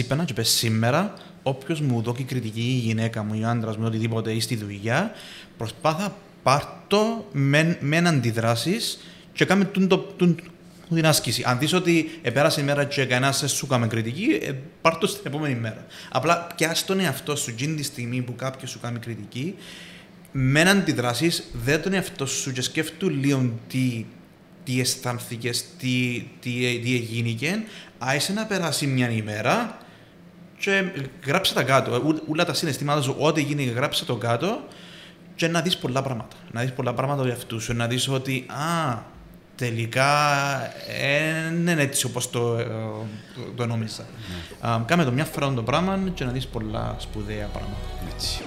ξύπνα και πες σήμερα, όποιος μου δώσει κριτική, η γυναίκα μου, η άντρας μου, οτιδήποτε ή στη δουλειά, προσπάθα πάρ' το με, με αντιδράσεις και κάμε τον, το, τον, την άσκηση. Αν δεις ότι επέρασε η μέρα και κανένας δεν σου κάνει κριτική, ε, πάρ' το στην επόμενη μέρα. Απλά πιάσει τον εαυτό σου, γίνει τη στιγμή που κάποιος σου κάνει κριτική, με αντιδράσεις, δεν τον εαυτό σου και σκέφτου λίγο τι, τι αισθάνθηκες, τι, τι, τι έγινε, άισε να περάσει μια ημέρα και γράψε τα κάτω. Όλα τα συναισθήματα σου, ό,τι γίνει, γράψε το κάτω και να δεις πολλά πράγματα. Να δεις πολλά πράγματα για αυτού σου. Να δεις ότι, α, τελικά δεν είναι έτσι όπως το, ε, το, το νόμιζα. Ναι. κάμε το μια φορά το πράγμα και να δεις πολλά σπουδαία πράγματα. Έτσι.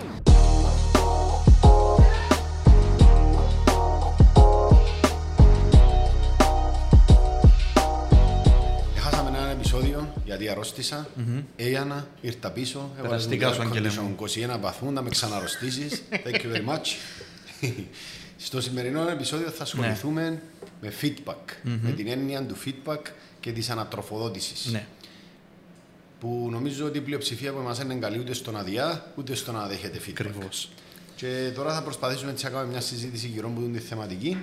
Γιατί αρρώστησα. Mm-hmm. Έγινα, ήρθα πίσω. Περαστικά σου, Αγγέλε μου. 21 βαθμού να με ξαναρρωστήσεις. Thank you very much. Στο σημερινό επεισόδιο θα ασχοληθούμε ναι. με feedback. Mm-hmm. Με την έννοια του feedback και της ανατροφοδότησης. Ναι. Που νομίζω ότι η πλειοψηφία από εμάς είναι καλή ούτε στον αδειά, ούτε στο να δέχεται feedback. Ακριβώς. Και τώρα θα προσπαθήσουμε να κάνουμε μια συζήτηση γύρω από την θεματική.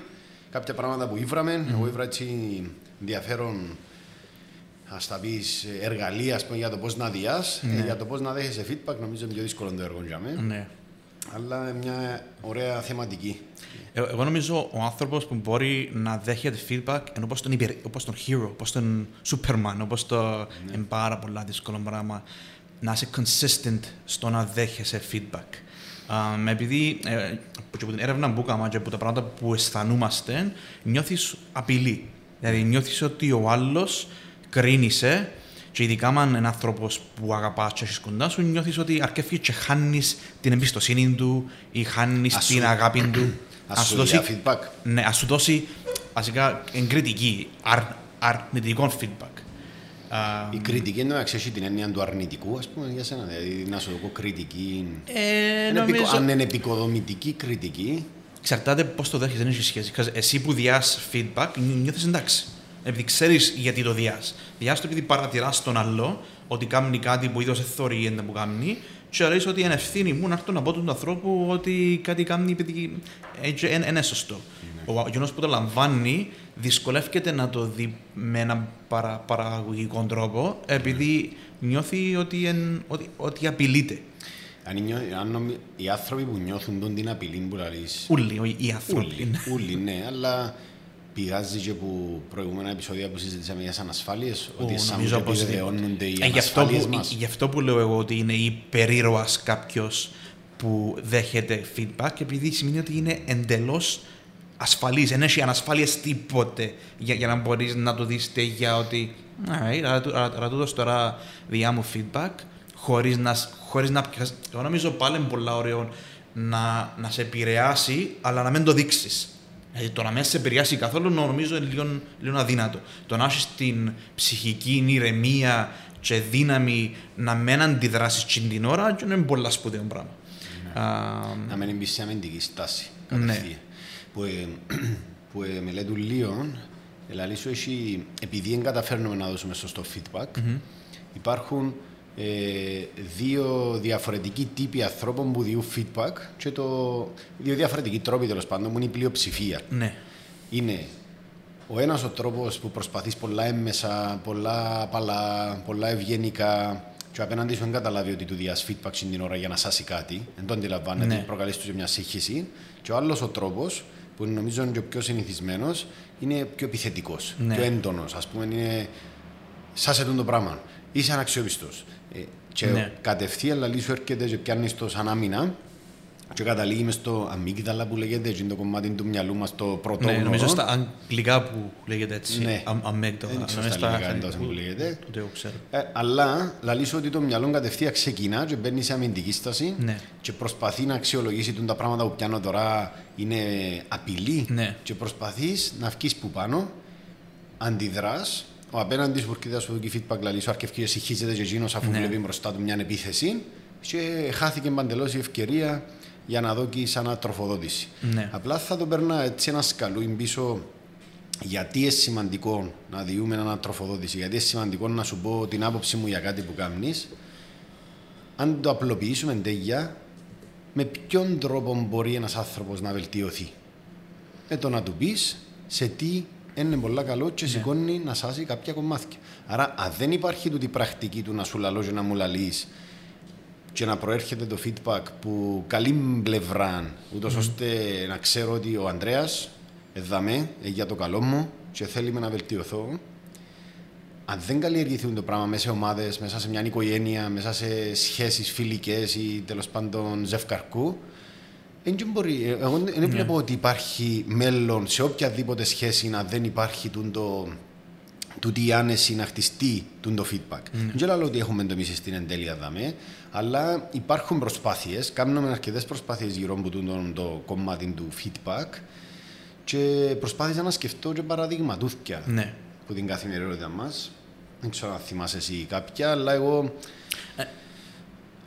Κάποια πράγματα που ήβραμε. Mm-hmm. Εγώ ήβρα έτσι ενδιαφέρον ας τα πεις, εργαλεία πούμε, για το πώς να διά. Ναι. Ε, για το πώς να δέχεσαι feedback, νομίζω είναι πιο δύσκολο το έργο για μένα. Ναι. Αλλά μια ωραία θεματική. Ε, εγώ νομίζω ο άνθρωπος που μπορεί να δέχεται feedback είναι όπως τον, υπερ, όπως τον hero, όπως τον Superman, όπως το. Ναι. Είναι πάρα πολλά δύσκολο πράγμα να είσαι consistent στο να δέχεσαι feedback. Um, επειδή ε, από την έρευνα που έκανα και από τα πράγματα που αισθανόμαστε, νιώθεις απειλή. Δηλαδή νιώθεις ότι ο άλλος κρίνησε και ειδικά αν είναι άνθρωπος που αγαπάς και έχεις κοντά σου, νιώθεις ότι αρκεύει και χάνεις την εμπιστοσύνη του ή χάνεις την αγάπη του. Α σου δώσει feedback. Ναι, ας σου δώσει βασικά εγκριτική, αρ, αρνητικό feedback. Η κριτική εννοώ έχει την έννοια του αρνητικού, ας πούμε, για σένα. Δηλαδή να σου δω κριτική. Ε, νομίζω... Αν είναι επικοδομητική κριτική. Εξαρτάται πώς το δέχεσαι, δεν έχει σχέση. Εσύ που διάς feedback, νιώθεις εντάξει επειδή ξέρεις γιατί το διάς. Διάς το επειδή παρατηρά τον άλλο ότι κάνει κάτι που είδος θεωρεί που κάνει, και αρέσει ότι είναι ευθύνη μου να έρθω να πω τον ανθρώπου ότι κάτι κάνει επειδή είναι σωστό. Ο γεγονό που το λαμβάνει δυσκολεύεται να το δει με έναν παρα, παραγωγικό τρόπο επειδή νιώθει ότι, εν, ότι, ότι απειλείται. Αν, αν οι άνθρωποι που νιώθουν την απειλή που λαλείς... Ούλοι, οι άνθρωποι. Ούλοι, ναι, αλλά πηγάζει και από προηγούμενα επεισόδια που συζητήσαμε για τις ανασφάλειες, ότι σαν και επιβεβαιώνονται οι ε, ανασφάλειες μας. Γι' αυτό που λέω εγώ ότι είναι υπερήρωας κάποιος που δέχεται feedback, επειδή σημαίνει ότι είναι εντελώς ασφαλής. Δεν έχει ανασφάλειες τίποτε για, για να μπορείς να το δεις για ότι. Αλλά του δώσω τώρα διά μου feedback, χωρίς να. Χωρίς να εγώ νομίζω πάλι είναι πολύ ωραίο να, να σε επηρεάσει, αλλά να μην το δείξεις. Δηλαδή το να μην σε επηρεάσει καθόλου νομίζω είναι λίγο, λίγο αδύνατο. Το να έχεις την ψυχική ηρεμία και δύναμη να μην αντιδράσεις την ώρα είναι πολύ σπουδαίο πράγμα. Ναι. Να μην μπεις σε αμυντική στάση. Ναι. Που, ε, που ε, με του Λίον, δηλαδή επειδή δεν καταφέρνουμε να δώσουμε σωστό feedback, mm-hmm. υπάρχουν ε, δύο διαφορετικοί τύποι ανθρώπων που διούν feedback και το, δύο διαφορετικοί τρόποι τέλος πάντων που είναι η πλειοψηφία. Ναι. Είναι ο ένας ο τρόπος που προσπαθείς πολλά έμμεσα, πολλά απαλά, πολλά ευγενικά και απέναντι σου δεν καταλάβει ότι του διάς feedback στην ώρα για να σάσει κάτι, δεν το αντιλαμβάνεται, ναι. προκαλείς τους μια σύγχυση. Και ο άλλος ο τρόπος που νομίζω είναι και ο πιο συνηθισμένος είναι πιο επιθετικός, ναι. πιο έντονος. Α πούμε, είναι σάσε τον το πράγμα. Είσαι αναξιόπιστος. Ε, και ναι. κατευθείαν λαλή σου έρχεται και πιάνεις το σαν άμυνα και καταλήγει μες στο αμύγδαλα που λέγεται, είναι το κομμάτι του μυαλού μας το πρωτόγνωρο. Ναι, νομίζω στα αγγλικά που λέγεται έτσι, ναι. αμύγδαλα. Δεν ξέρω στα αγγλικά που λέγεται. Ε, αλλά λαλείς σου ότι το μυαλό κατευθείαν ξεκινά και μπαίνει σε αμυντική στάση ναι. και προσπαθεί να αξιολογήσει τα πράγματα που πιάνω τώρα είναι απειλή ναι. και προσπαθείς να βγεις που πάνω, αντιδράς ο απέναντις που έρχεται σου δώσει feedback, δηλαδή σου αρκευκεί συγχύζεται και εκείνος αφού ναι. βλέπει μπροστά του μια επίθεση και χάθηκε παντελώς η ευκαιρία για να δώσει σαν τροφοδότηση. Ναι. Απλά θα το περνά έτσι ένα σκαλούι πίσω γιατί είναι σημαντικό να διούμε έναν τροφοδότηση, γιατί είναι σημαντικό να σου πω την άποψη μου για κάτι που κάνεις, αν το απλοποιήσουμε τέλεια, με ποιον τρόπο μπορεί ένας άνθρωπος να βελτιωθεί; Με το να του πεις σε τι είναι πολύ καλό και ναι. σηκώνει να σάσει κάποια κομμάτια. Άρα, αν δεν υπάρχει τούτη πρακτική του να σου λαλώ και να μου λαλείς και να προέρχεται το feedback που καλή πλευρά, ούτως mm. ώστε να ξέρω ότι ο Ανδρέας εδαμέ για το καλό μου και θέλει να βελτιωθώ. Αν δεν καλλιεργηθούν το πράγμα μέσα σε ομάδες, μέσα σε μια οικογένεια, μέσα σε σχέσεις φιλικές ή τέλος πάντων ζευκαρκού, δεν μπορεί. Εγώ δεν ναι. βλέπω ότι υπάρχει μέλλον σε οποιαδήποτε σχέση να δεν υπάρχει το, τούτη η άνεση να χτιστεί το feedback. Mm. Δεν λέω ότι έχουμε το εμεί στην εντέλεια δαμέ, αλλά υπάρχουν προσπάθειες. Κάνουμε αρκετές προσπάθειες γύρω από το, το κομμάτι του feedback και προσπάθησα να σκεφτώ και παραδείγματούθια ναι. που την καθημερινότητα μας. Δεν ξέρω αν θυμάσαι εσύ κάποια, αλλά εγώ. Ε,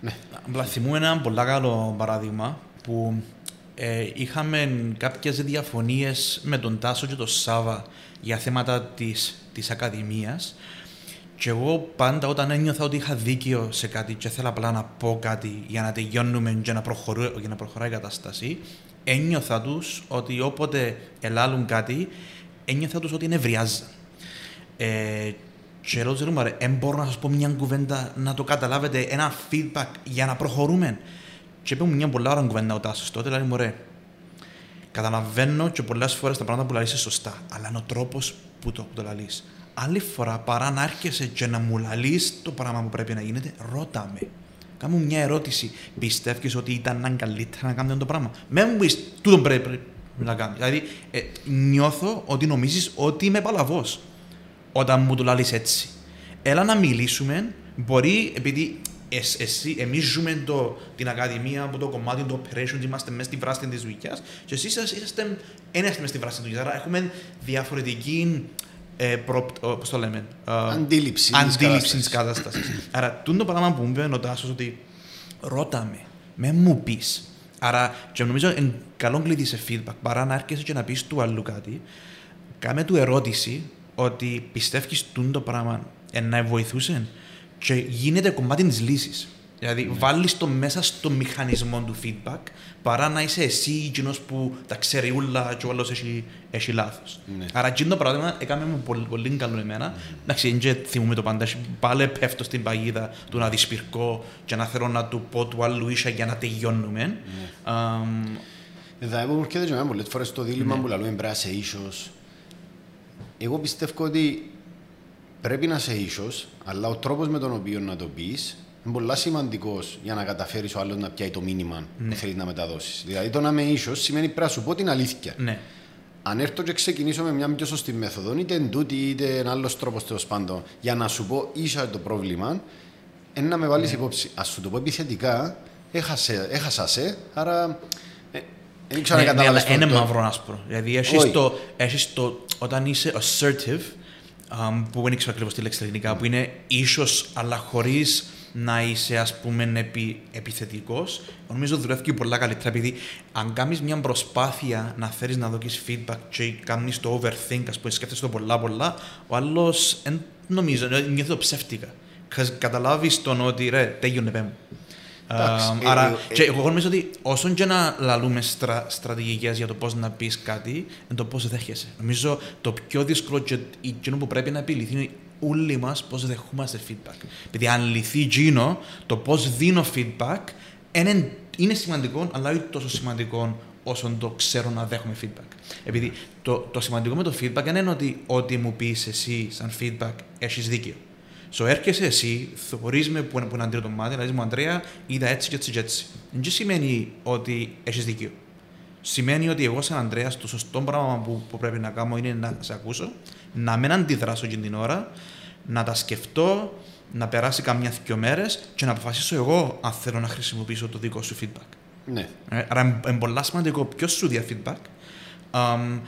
ναι. Απλά θυμούμαι ένα πολύ καλό παράδειγμα που ε, είχαμε κάποιες διαφωνίες με τον Τάσο και τον Σάβα για θέματα της, της Ακαδημίας και εγώ πάντα όταν ένιωθα ότι είχα δίκιο σε κάτι και ήθελα απλά να πω κάτι για να τελειώνουμε και να, για να προχωράει η κατάσταση, ένιωθα τους ότι όποτε ελάλουν κάτι, ένιωθα τους ότι νευριάζαν. Ε, και λέω του δεν μπορώ να σας πω μια κουβέντα να το καταλάβετε, ένα feedback για να προχωρούμε. Και είπε μου μια πολλά ώρα κουβέντα ο Τάσος τότε, λέει μου ρε, καταλαβαίνω και πολλές φορές τα πράγματα που λαλείς σωστά, αλλά είναι ο τρόπος που το, που το λαλείς. Άλλη φορά παρά να έρχεσαι και να μου λαλείς το πράγμα που πρέπει να γίνεται, ρώτα με. Κάμου μια ερώτηση. Πιστεύεις ότι ήταν καλύτερα να κάνετε το πράγμα; Με μου πεις, τούτο πρέπει να κάνει. Δηλαδή, ε, νιώθω ότι νομίζεις ότι είμαι παλαβός όταν μου το λαλείς έτσι. Έλα να μιλήσουμε. Μπορεί, επειδή εσύ, εμείς ζούμε το, την ακαδημία από το κομμάτι του operations, είμαστε μέσα στη βράση της δουλειάς και εσείς είσαστε, δεν είστε μέσα στη βράση της δουλειάς, άρα έχουμε διαφορετική ε, προ, πώς το λέμε, ε, αντίληψη, αντίληψη της κατάστασης. άρα, το πράγμα που μου είπε ο Τάσος ότι ρώταμε, με μου πεις. Άρα, και νομίζω είναι καλό κλειδί σε feedback, παρά να έρχεσαι και να πεις του αλλού κάτι, κάμε του ερώτηση ότι πιστεύεις το πράγμα να βοηθούσε και γίνεται κομμάτι της λύσης. Δηλαδή, ναι. βάλεις το μέσα στο μηχανισμό του feedback παρά να είσαι εσύ εκείνος που τα ξέρει όλα και ο άλλος έχει, έχει λάθος. Ναι. Άρα, εκείνο το παράδειγμα έκανε μου πολύ, πολύ καλό εμένα. Ναι. Εντάξει, δεν θυμούμαι το πάντα. Πάλι πέφτω στην παγίδα του να δυσπυρκώ και να θέλω να του πω του άλλου ίσα για να τελειώνουμε. Ναι. Um, Εδώ μου έρχεται και εμένα πολλές φορές το δίλημα ναι. που λέμε πρέπει να είσαι ίσως. Εγώ πιστεύω ότι πρέπει να είσαι ίσω, αλλά ο τρόπος με τον οποίο να το πεις είναι πολύ σημαντικός για να καταφέρεις ο άλλος να πιάει το μήνυμα ναι. που θέλεις να μεταδώσεις. Δηλαδή, το να είμαι ίσω σημαίνει πρέπει να σου πω την αλήθεια. Ναι. Αν έρθω και ξεκινήσω με μια πιο σωστή μέθοδο, είτε εντούτη είτε ένα άλλος τρόπος τέλος πάντων, για να σου πω ίσα το πρόβλημα, είναι να με βάλεις ναι. υπόψη. Α σου το πω επιθετικά, έχασε, έχασα σε, άρα ε, δεν ξέρω αν ναι, ναι, Είναι μαύρο άσπρο. Δηλαδή, έχεις το, έχεις το, όταν είσαι assertive, um, που δεν ξέρω ακριβώς τη λέξη ελληνικά, που είναι ίσως αλλά χωρίς να είσαι ας πούμε επι, επιθετικός, νομίζω δουλεύει πολλά καλύτερα επειδή αν κάνεις μια προσπάθεια να θέλεις να δώσεις feedback και κάνεις το overthink, ας πούμε, σκέφτεσαι το πολλά πολλά, ο άλλος νομίζω, νιώθει το ψεύτικα. Καταλάβεις τον ότι ρε, τέλειωνε πέ μου. Ε, άρα, ε, και εγώ νομίζω ότι όσο και να λαλούμε στρα, στρατηγικές για το πώς να πεις κάτι, είναι το πώς δέχεσαι. Νομίζω το πιο δύσκολο και εκείνο που πρέπει να επιληθεί είναι όλοι μας πώς δεχόμαστε feedback. Επειδή αν λυθεί εκείνο, το πώς δίνω feedback είναι, είναι σημαντικό, αλλά όχι τόσο σημαντικό όσο το ξέρω να δέχομαι feedback. Επειδή το, το σημαντικό με το feedback είναι ότι ό,τι μου πεις εσύ σαν feedback έχεις δίκιο. So έρχεσαι εσύ, θεωρεί με που, που είναι αντίο το μάτι, δηλαδή μου Αντρέα, είδα έτσι και έτσι και έτσι. Δεν σημαίνει ότι έχεις δίκιο. Σημαίνει ότι εγώ σαν Αντρέα, το σωστό πράγμα που, που πρέπει να κάνω είναι να σε ακούσω, να μην αντιδράσω εκείνη την ώρα, να τα σκεφτώ, να περάσει καμιά δυο μέρες και να αποφασίσω εγώ αν θέλω να χρησιμοποιήσω το δικό σου feedback. Ναι. Ε, άρα είναι πολύ σημαντικό ποιος σου δίνει feedback. Um,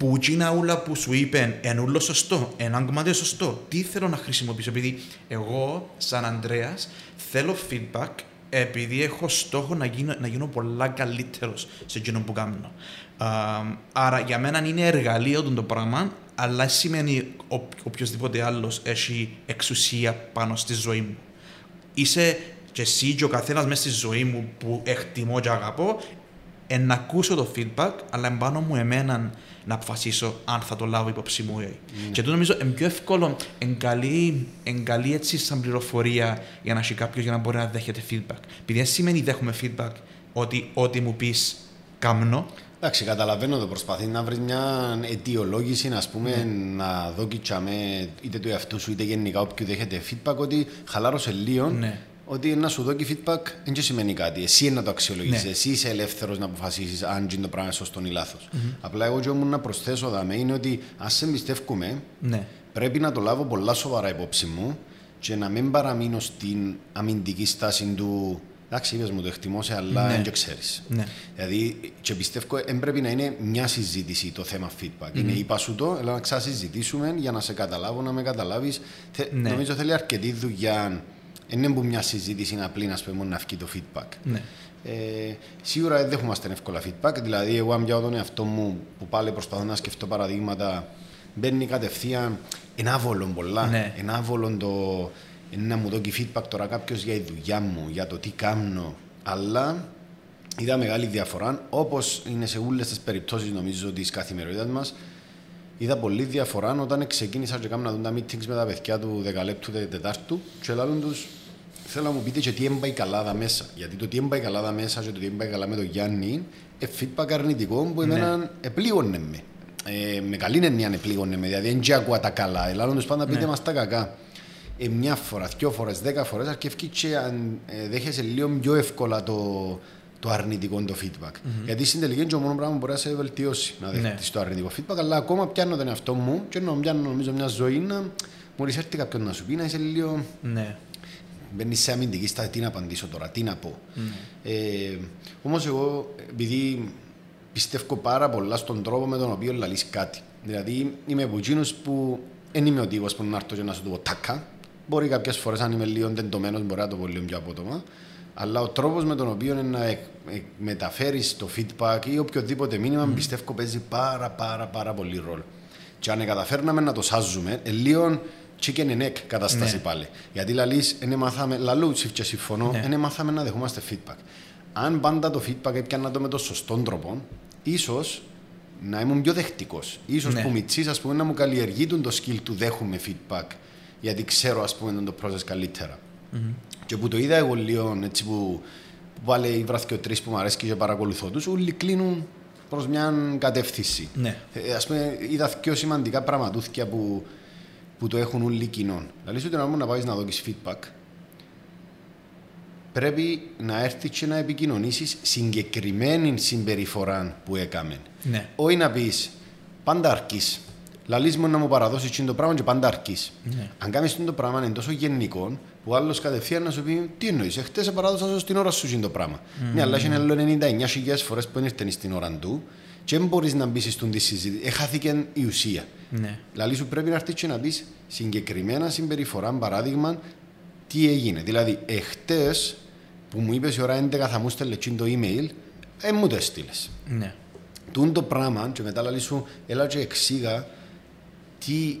που εκείνα ούλα που σου είπε είναι ούλος σωστό, ένα κομμάτι σωστό. Τι θέλω να χρησιμοποιήσω, επειδή εγώ, σαν Ανδρέας, θέλω feedback επειδή έχω στόχο να γίνω, να γίνω πολλά καλύτερος σε εκείνο που κάνω. άρα για μένα είναι εργαλείο το πράγμα, αλλά σημαίνει οποιοδήποτε άλλος έχει εξουσία πάνω στη ζωή μου. Είσαι και εσύ και ο καθένας μέσα στη ζωή μου που εκτιμώ και αγαπώ, να ακούσω το feedback, αλλά εμπάνω μου εμένα να αποφασίσω αν θα το λάβω υπόψη μου. Mm. Και το νομίζω είναι πιο εύκολο, εγκαλεί, έτσι σαν πληροφορία για να έχει κάποιος για να μπορεί να δέχεται feedback. Επειδή δεν σημαίνει δέχομαι feedback ότι ό,τι μου πεις κάμνο. Εντάξει, καταλαβαίνω το προσπαθεί να βρεις μια αιτιολόγηση, να πούμε, mm. να δω είτε του εαυτού σου είτε γενικά όποιου δέχεται feedback, ότι χαλάρωσε λίγο. Ναι ότι να σου δώσει feedback δεν σημαίνει κάτι. Εσύ να το αξιολογήσει. Ναι. Εσύ είσαι ελεύθερος να αποφασίσεις αν είναι το πράγμα σωστό ή λάθος. Mm-hmm. Απλά εγώ και να προσθέσω δαμέ είναι ότι ας σε εμπιστεύουμε, ναι. πρέπει να το λάβω πολλά σοβαρά υπόψη μου και να μην παραμείνω στην αμυντική στάση του. Εντάξει, είπες μου το εκτιμώ, αλλά ναι. δεν ξέρεις. Ναι. Δηλαδή, και πιστεύω δεν πρέπει να είναι μια συζήτηση το θέμα feedback. Mm-hmm. Είναι είπα σου το, αλλά να ξανασυζητήσουμε για να σε καταλάβω, να με καταλάβεις. Ναι. Νομίζω θέλει αρκετή δουλειά δεν είναι μια συζήτηση είναι απλή να πούμε να βγει το feedback. Ναι. Ε, σίγουρα δεν δέχομαστε εύκολα feedback. Δηλαδή, εγώ αν πιάω τον εαυτό μου που πάλι προσπαθώ να σκεφτώ παραδείγματα, μπαίνει κατευθείαν ένα άβολο πολλά. Ναι. Ένα άβολο το να μου δώσει feedback τώρα κάποιος για τη δουλειά μου, για το τι κάνω. Αλλά είδα μεγάλη διαφορά, όπως είναι σε όλες τις περιπτώσεις νομίζω της καθημερινότητας μας. Είδα πολύ διαφορά όταν ξεκίνησα και έκανα να δουν τα meetings με τα παιδιά του 10 λεπτού, Τετάρτου και λάλλον τους θέλω να μου πείτε και τι έμπαει καλά δα μέσα. Γιατί το τι έμπαει καλά δα μέσα και το τι έμπαει καλά με τον Γιάννη, ε, feedback αρνητικό που εμένα ναι. επλήγωνε με. Ε, με καλή έννοια επλήγωνε με, δηλαδή δεν ακούω τα καλά. Ελλάδα τους πάντα πείτε ναι. μας τα κακά. Ε, μια φορά, δυο φορές, δέκα φορές, αρκεύει και αν ε, δέχεσαι λίγο πιο εύκολα το, το αρνητικό το feedback. Mm-hmm. Γιατί στην τελική είναι το μόνος πράγμα που μπορεί να σε βελτιώσει να δεχτεί ναι. το αρνητικό feedback, αλλά ακόμα πιάνω τον εαυτό μου και να πιάνω νομίζω μια ζωή να μόλις έρθει κάποιον να σου πει να είσαι λίγο. Ναι μπαίνει σε αμυντική στάση, τι να απαντήσω τώρα, τι να πω. Mm. Ε, Όμως εγώ, επειδή πιστεύω πάρα πολλά στον τρόπο με τον οποίο λαλείς κάτι. Δηλαδή είμαι από εκείνους που δεν είμαι ο τύπος που να έρθω και να σου το πω τάκα. Μπορεί κάποιες φορές αν είμαι λίγο τεντωμένος μπορεί να το πω λίγο πιο απότομα. Αλλά ο τρόπος με τον οποίο να ε, ε, μεταφέρεις το feedback ή οποιοδήποτε μήνυμα mm. πιστεύω παίζει πάρα πάρα πάρα πολύ ρόλο. Και αν καταφέρναμε να το σάζουμε, ε, λίγο chicken and egg κατάσταση ναι. πάλι. Γιατί λαλείς, δεν μάθαμε, λαλού και συμφωνώ, δεν ναι. μάθαμε να δεχόμαστε feedback. Αν πάντα το feedback έπιανα το με τον σωστό τρόπο, ίσως να ήμουν πιο δεχτικός. σω ναι. που μητσί, ας πούμε, να μου καλλιεργεί το skill του δέχομαι feedback, γιατί ξέρω, ας πούμε, το process καλύτερα. Mm-hmm. Και που το είδα εγώ λίγο, έτσι που, που πάλι οι τρει που μου αρέσει και παρακολουθώ τους, όλοι κλείνουν προς μια κατεύθυνση. Ναι. Ε, ας πούμε, είδα πιο σημαντικά πραγματούθια που που το έχουν όλοι κοινών. Δηλαδή, ότι να πάει να δώσει feedback, πρέπει να έρθει και να επικοινωνήσεις συγκεκριμένη συμπεριφορά που έκαμε. Ναι. Όχι να πεις πάντα αρκείς. Λαλή μου να μου παραδώσεις το πράγμα και πάντα αρκείς. Ναι. Αν κάνεις το πράγμα είναι τόσο γενικό, που άλλος κατευθείαν να σου πει τι εννοείς. Εχθές σε παράδοσα στην ώρα σου το πράγμα. Mm. Ναι, αλλά είναι άλλο 99.000 φορές που ήρθε στην ώρα του και δεν μπορείς να μπεις στον της συζήτηση. Έχαθηκε η ουσία. Ναι. Δηλαδή σου πρέπει να έρθεις και να πει συγκεκριμένα συμπεριφορά, παράδειγμα, τι έγινε. Δηλαδή, εχθές που μου είπες η ώρα 11 θα μου στέλνει το email, ε, μου το έστειλες. Ναι. Τούν το πράγμα, και μετά λέει σου, έλα και εξήγα τι,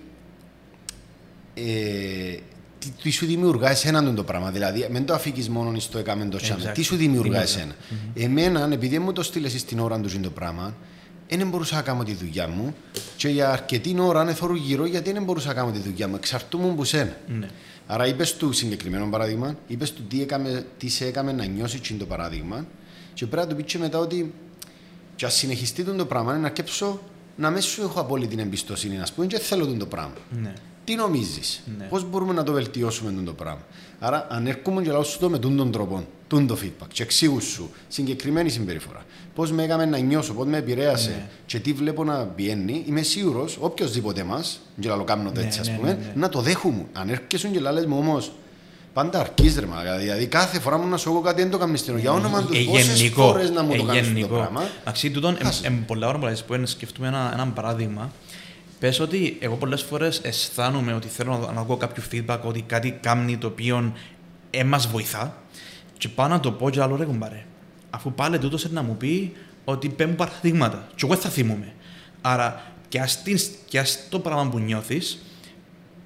ε, τι, τι, σου δημιουργά εσένα το πράγμα. Δηλαδή, μην το αφήκεις μόνο στο έκαμε το channel. Τι σου δημιουργά εσένα. Mm-hmm. Εμένα, επειδή μου το στείλες στην ώρα του το πράγμα, δεν μπορούσα να κάνω τη δουλειά μου και για αρκετή ώρα να θωρώ γύρω γιατί δεν μπορούσα να κάνω τη δουλειά μου. Εξαρτούμουν από σένα. Ναι. Άρα είπες του συγκεκριμένο παράδειγμα, είπες του τι, έκαμε, τι σε έκαμε να νιώσει το παράδειγμα και πρέπει να του πεις μετά ότι και ας συνεχιστεί το πράγμα να αρκέψω να μην σου έχω απόλυτη εμπιστοσύνη, να πούμε, και θέλω το πράγμα. Ναι. Τι νομίζεις, ναι. πώς μπορούμε να το βελτιώσουμε το πράγμα; Άρα, αν έρχομαι και λέω σου το με τον τρόπο, τον το feedback, και εξήγου σου συγκεκριμένη συμπεριφορά, πώς με έκαμε να νιώσω, πώς με επηρέασε ναι. και τι βλέπω να πιένει, είμαι σίγουρος οποιοδήποτε μα, και λέω κάνω ναι, έτσι, ας ναι, πούμε, ναι, ναι, να το δέχομαι. Αν έρχεσαι και λες μου όμως, Πάντα αρκείς ρε μα, δηλαδή κάθε φορά μου να σου έχω κάτι δεν το κάνεις στην Για όνομα τους πόσες φορές να μου το κάνεις το πράγμα. Αξί τούτον, πολλά ώρα που σκεφτούμε ένα, ένα παράδειγμα Πες ότι εγώ πολλές φορές αισθάνομαι ότι θέλω να ακούω κάποιο feedback, ότι κάτι κάνει το οποίο ε, μας βοηθά. Και πάω να το πω και άλλο ρε κουμπάρε. Αφού πάλι τούτος να μου πει ότι παίρνουν παραδείγματα. Και εγώ θα θυμούμαι. Άρα και ας, και ας το πράγμα που νιώθεις,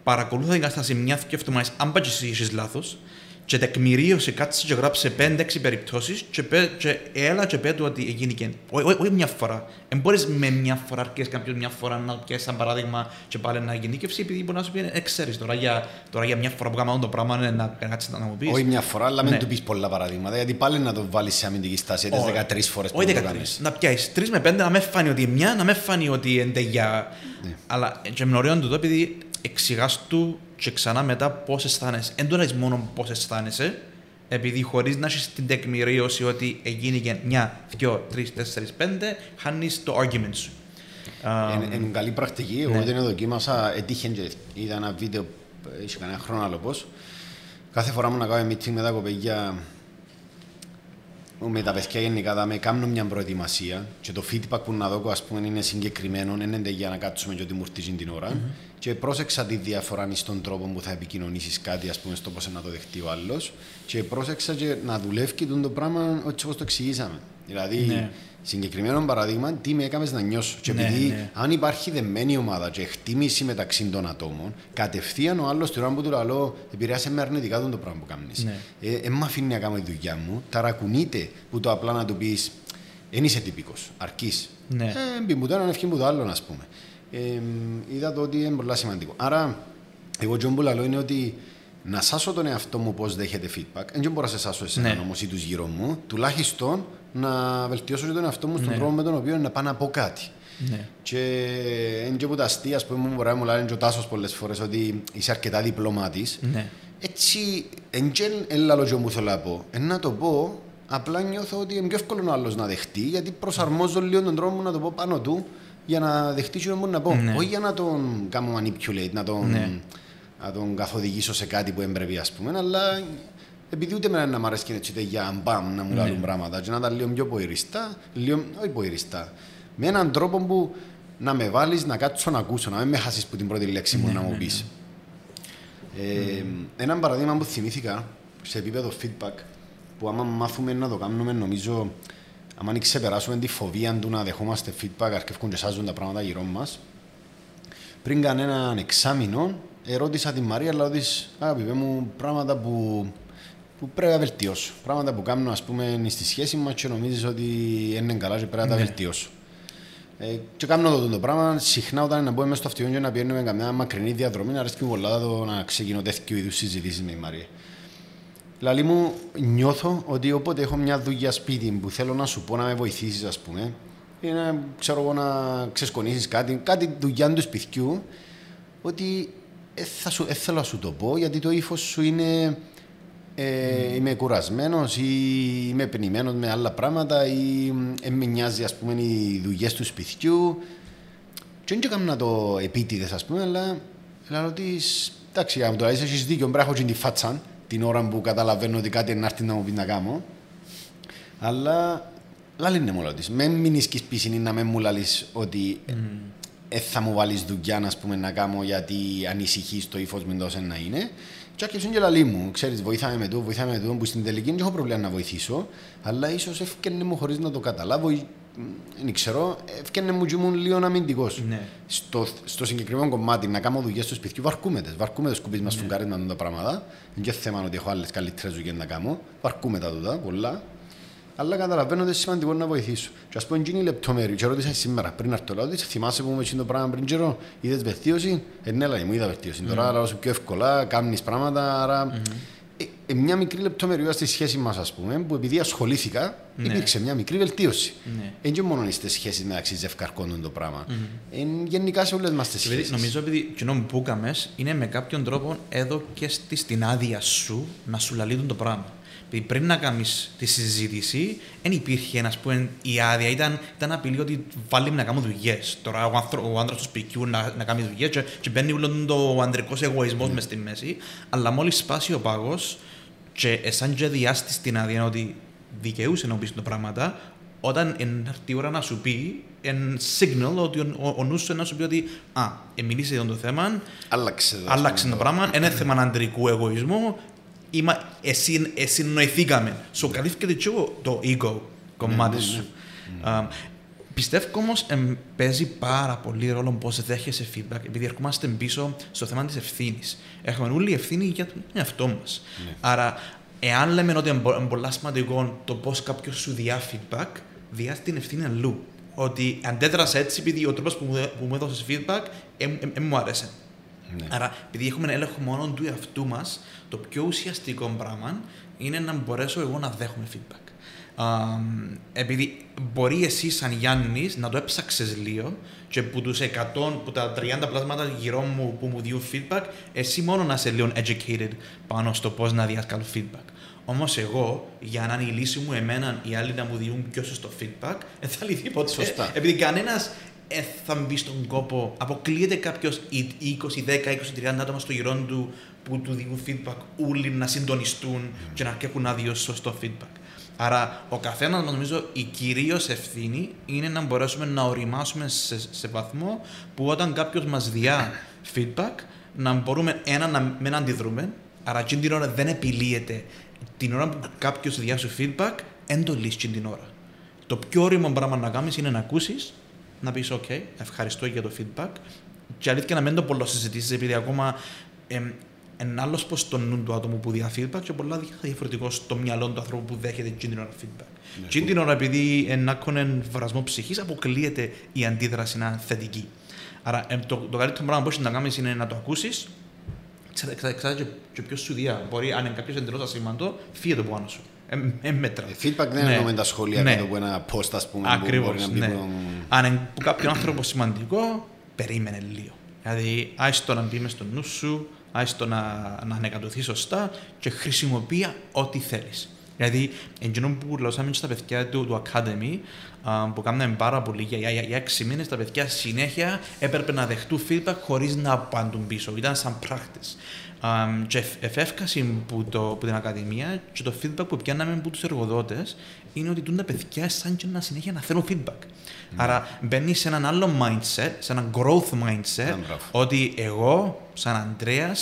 παρακολούθα την κατάσταση μιας και εβδομάδες, αν πάει και εσύ λάθος, και τεκμηρίωσε, κάτσε και γράψε 5-6 περιπτώσεις και, και έλα και πέτω ότι έγινε Όχι μια φορά. Δεν μπορείς με μια φορά, αρκεί κάποιο μια φορά να πιέσει σαν παράδειγμα και πάλι να γεννήκευσει, επειδή μπορεί να σου πει, ε, ξέρεις τώρα για, τώρα για μια φορά που κάνουμε το πράγμα είναι να κάτσεις να μου πεις. Όχι μια φορά, αλλά ναι. μην του πεις πολλά παραδείγματα, γιατί πάλι να το βάλεις σε αμυντική στάση, γιατί 13 φορές που Όχι 13. Να πιάσεις 3 με 5 να μες φάνει ότι μια, να μες φάνει ότι είναι για. Ναι. Αλλά και με ωραίο το επειδή εξηγάς του και ξανά μετά πώς αισθάνεσαι. Δεν το λες μόνο πώς αισθάνεσαι, επειδή χωρίς να έχεις την τεκμηρίωση ότι έγινε και 1, 2, 3, 4, 5, χάνεις το argument σου. Είναι καλή πρακτική. Εγώ ναι. την δοκίμασα, έτυχε και είδα ένα βίντεο, είχε κανένα χρόνο άλλο πώς. Κάθε φορά μου να κάνω meeting με τα κοπέγια με τα παιδιά γενικά θα με κάνουν μια προετοιμασία και το feedback που να δω ας πούμε, είναι συγκεκριμένο, δεν είναι για να κάτσουμε και ότι μου έρθει την ώρα. Mm-hmm. Και πρόσεξα τη διαφορά στον τρόπο που θα επικοινωνήσεις κάτι, ας πούμε, στο πώς να το δεχτεί ο άλλος. Και πρόσεξα και να δουλεύει το πράγμα έτσι όπως το εξηγήσαμε. Δηλαδή, ναι. Συγκεκριμένο παράδειγμα, τι με έκαμες να νιώσω. Και ναι, επειδή ναι. αν υπάρχει δεμένη ομάδα και εκτίμηση μεταξύ των ατόμων, κατευθείαν ο άλλος, την ώρα που του λέω, επηρεάσε με αρνητικά τον το πράγμα που κάνεις. Ναι. Ε, ε, με αφήνει να κάνω τη δουλειά μου, ταρακουνείται που το απλά να του πεις, δεν είσαι τυπικός, αρκείς. Ναι. Ε, μπει μου το έναν, ευχή μου το άλλο, ας πούμε. Ε, είδα το ότι είναι πολύ σημαντικό. Άρα, εγώ και που λέω είναι ότι να σάσω τον εαυτό μου πώς δέχεται feedback. Δεν μπορώ να σε σάσω εσένα ναι. όμως ή τους γύρω μου, τουλάχιστον να βελτιώσω και τον εαυτό μου στον ναι. τρόπο με τον οποίο να πάω να πω κάτι. Ναι. Και είναι και που τα αστεία, που μου μπορεί να μου λένε και ο Τάσος πολλές φορές ότι είσαι αρκετά διπλωμάτης. Ναι. Έτσι, εν και έλα λόγιο μου θέλω να πω. Εν να το πω, απλά νιώθω ότι είναι πιο εύκολο ο άλλος να δεχτεί, γιατί προσαρμόζω λίγο τον τρόπο μου να το πω πάνω του για να δεχτεί τι να πω. Ναι. Όχι για να τον κάνω manipulate, να τον, ναι. να τον καθοδηγήσω σε κάτι που έμπρεπε, ας πούμε, αλλά επειδή ούτε με να μου αρέσει και για μπαμ να μου ναι. λάβουν πράγματα, και να τα λίγο πιο ποηριστά, λίγο, όχι ποηριστά, με έναν τρόπο που να με βάλεις να κάτσω να ακούσω, να μην με χάσεις που την πρώτη λέξη μου ναι, να μου ναι, πεις. Ναι. Ε, ένα παραδείγμα που θυμήθηκα σε επίπεδο feedback, που άμα μάθουμε να το κάνουμε, νομίζω αν ξεπεράσουμε τη φοβία του να δεχόμαστε feedback, αρκεύκουν και σάζουν τα πράγματα γύρω μας. Πριν κανέναν εξάμεινο, ερώτησα τη Μαρία, αλλά ότι αγαπητέ μου πράγματα που, που πρέπει να βελτιώσω. Πράγματα που κάνω, ας πούμε, στη σχέση μας και νομίζεις ότι είναι καλά και πρέπει να τα ναι. βελτιώσω. Ε, και κάνω αυτό το πράγμα. Συχνά όταν να μπούμε μέσα στο αυτοκίνητο να πιένουμε καμιά μακρινή διαδρομή, να αρέσει και πολλά το να ξεκινώ τέτοιου είδους συζητήσεις με τη Μαρία. Δηλαδή μου νιώθω ότι όποτε έχω μια δουλειά σπίτι που θέλω να σου πω να με βοηθήσεις, ας πούμε, ή να ξέρω εγώ να ξεσκονίσει κάτι, κάτι δουλειά του σπιτιού, ότι ε, θα σου, ε, θέλω να σου το πω γιατί το ύφος σου είναι. Ε, mm. Είμαι κουρασμένος ή είμαι πνημένο με άλλα πράγματα ή ε, με νοιάζει ας πούμε, οι δουλειές του σπιτιού. Και δεν κάνω να το επίτηδες, ας πούμε, αλλά λέω ότι εντάξει, αν το έχεις δίκιο, πρέπει να έχω την φάτσα την ώρα που καταλαβαίνω ότι κάτι είναι να μου πεις να κάνω. Αλλά λάλη είναι μόνο της. Με μείνεις και σπίση να με μου λάλεις ότι mm. ε, θα μου βάλεις δουλειά να, πούμε, να κάνω γιατί ανησυχείς το ύφος με τόσο να είναι. Και άρχισαν και λαλή μου, ξέρεις, βοηθάμε με το, βοηθάμε με το, που στην τελική δεν έχω πρόβλημα να βοηθήσω, αλλά ίσως έφτιανε μου χωρίς να το καταλάβω δεν ξέρω, έφτιανε μου και ήμουν λίγο αμυντικός. Ναι. Στο, στο συγκεκριμένο κομμάτι να κάνω δουλειές στο σπίτι, βαρκούμε τι. Βαρκούμε τι σκουπί μα ναι. φουγκάρι με τα πράγματα. Δεν και θέμα ότι έχω άλλες καλύτερες δουλειές να κάνω. Βαρκούμε τα τούτα, πολλά. Αλλά καταλαβαίνω ότι είναι σημαντικό να βοηθήσω. Και ας πούμε, γίνει λεπτομέρειο. Και ρώτησα σήμερα πριν να έρθω, ότι θυμάσαι που με το πράγμα πριν καιρό, είδες βελτίωση; Ε, ναι, μου είδα βελτίωση. Mm. Τώρα, αλλά πιο εύκολα, κάνεις πράγματα. Άρα, mm-hmm ε, ε, μια μικρή λεπτομερία στη σχέση μας, ας πούμε, που επειδή ασχολήθηκα, ναι. υπήρξε μια μικρή βελτίωση. Δεν ναι. είναι μόνο στι σχέσει μεταξύ ζευκαρκών το πράγμα. Mm-hmm. Ε, γενικά σε όλες μας τις σχέσεις. Νομίζω ότι κοινό που έκαμες είναι με κάποιον τρόπο εδώ και στην άδεια σου να σου λαλεί το πράγμα πριν να κάνεις τη συζήτηση, δεν υπήρχε ένας που η άδεια. Ήταν, ήταν απειλή ότι βάλει να κάνουμε δουλειές. Τώρα ο, άνθρω, ο άντρα του σπιτιού να, να κάνει δουλειές και, και μπαίνει όλο το αντρικό εγωισμός mm. μες στη μέση. Αλλά μόλις σπάσει ο πάγος, και εσάν και διάστης την άδεια ότι δικαιούσε να πεις τα πράγματα, όταν έρθει η ώρα να σου πει, εν signal ότι ο, ο, ο νους σου να σου πει ότι «Α, μιλήσε για το θέμα, άλλαξε, άλλαξε το πράγμα, είναι θέμα αντρικού εγωισμού, είμα, εσύ, εσυνοηθήκαμε. Σου καλύφθηκε και το ego κομμάτι ναι, ναι, σου. Ναι. Πιστεύω όμως παίζει πάρα πολύ ρόλο πώς δέχεσαι feedback, επειδή ερχόμαστε πίσω στο θέμα της ευθύνης. Έχουμε όλη η ευθύνη για τον εαυτό μας. Άρα, εάν λέμε ότι είναι πολύ σημαντικό το πώς κάποιος σου διά feedback, διά την ευθύνη αλλού. Ότι αντέδρασε έτσι επειδή ο τρόπος που, που μου έδωσες feedback δεν μου άρεσε. Ναι. Άρα, επειδή έχουμε έλεγχο μόνο του εαυτού μας, το πιο ουσιαστικό πράγμα είναι να μπορέσω εγώ να δέχομαι feedback. Um, επειδή μπορεί εσύ σαν Γιάννη να το έψαξες λίγο και που, τους 100, που τα 30 πλάσματα γύρω μου που μου διούν feedback, εσύ μόνο να είσαι λίγο educated πάνω στο πώς να διάσει καλό feedback. Όμως εγώ, για να είναι η λύση μου, εμένα οι άλλοι να μου διούν πιο σωστό feedback, δεν θα λυθεί ποτέ. Σωστά. Επειδή κανένας ε, θα μπει στον κόπο. Αποκλείεται κάποιος 20, 10, 20, 30 άτομα στο γυρό του που του δίνουν feedback, όλοι να συντονιστούν mm. και να έχουν άδειο σωστό feedback. Άρα, ο καθένας μα νομίζω η κυρίως ευθύνη είναι να μπορέσουμε να οριμάσουμε σε, σε βαθμό που όταν κάποιος μας διά feedback, να μπορούμε ένα να μην αντιδρούμε. Άρα, εκείνη την ώρα δεν επιλύεται. Την ώρα που κάποιος διά σου feedback, δεν το λύσεις την ώρα. Το πιο όριμο πράγμα να κάνεις είναι να ακούσεις, να πεις: OK, ευχαριστώ για το feedback. Και αλήθεια να μην το πολλό συζητήσεις, επειδή ακόμα ένα άλλος πως στο νου του άτομου που διά feedback και πολλά διαφορετικό στο μυαλό του ανθρώπου που δέχεται εκείνη την ώρα feedback. Ναι, εκείνη την ώρα, επειδή ενάκονε βρασμό ψυχής, αποκλείεται η αντίδραση να είναι θετική. Άρα, το, το καλύτερο πράγμα που μπορεί να κάνεις είναι να το ακούσεις, εξαρτάται και, και ποιος σου διά. Μπορεί, αν είναι κάποιος εντελώς ασήμαντο, φύγε το πάνω σου. Ε, ε, μέτρα. Ε, feedback δεν ναι. εννοούμε τα σχολεία ναι. από ένα post, ας πούμε. Ακριβώς. Ναι. Που... Αν είναι κάποιο άνθρωπο σημαντικό, περίμενε λίγο. Δηλαδή, άιστο να μπει μες στο νου σου, άιστο να, να ανεκατοθεί σωστά και χρησιμοποιεί ό,τι θέλεις. Δηλαδή, εκείνο που λαούσαμε στα παιδιά του, του Academy, που κάναμε πάρα πολύ για, για, για έξι μήνες, τα παιδιά συνέχεια έπρεπε να δεχτούν feedback χωρίς να απαντούν πίσω. Ήταν σαν practice. Um, και εφεύκαση που, το, που την Ακαδημία και το feedback που πιάναμε από τους εργοδότες είναι ότι τα παιδιά σαν και να συνέχεια να θέλουν feedback. Mm. Άρα μπαίνει σε έναν άλλο mindset, σε έναν growth mindset, yeah, ότι εγώ, σαν Αντρέα,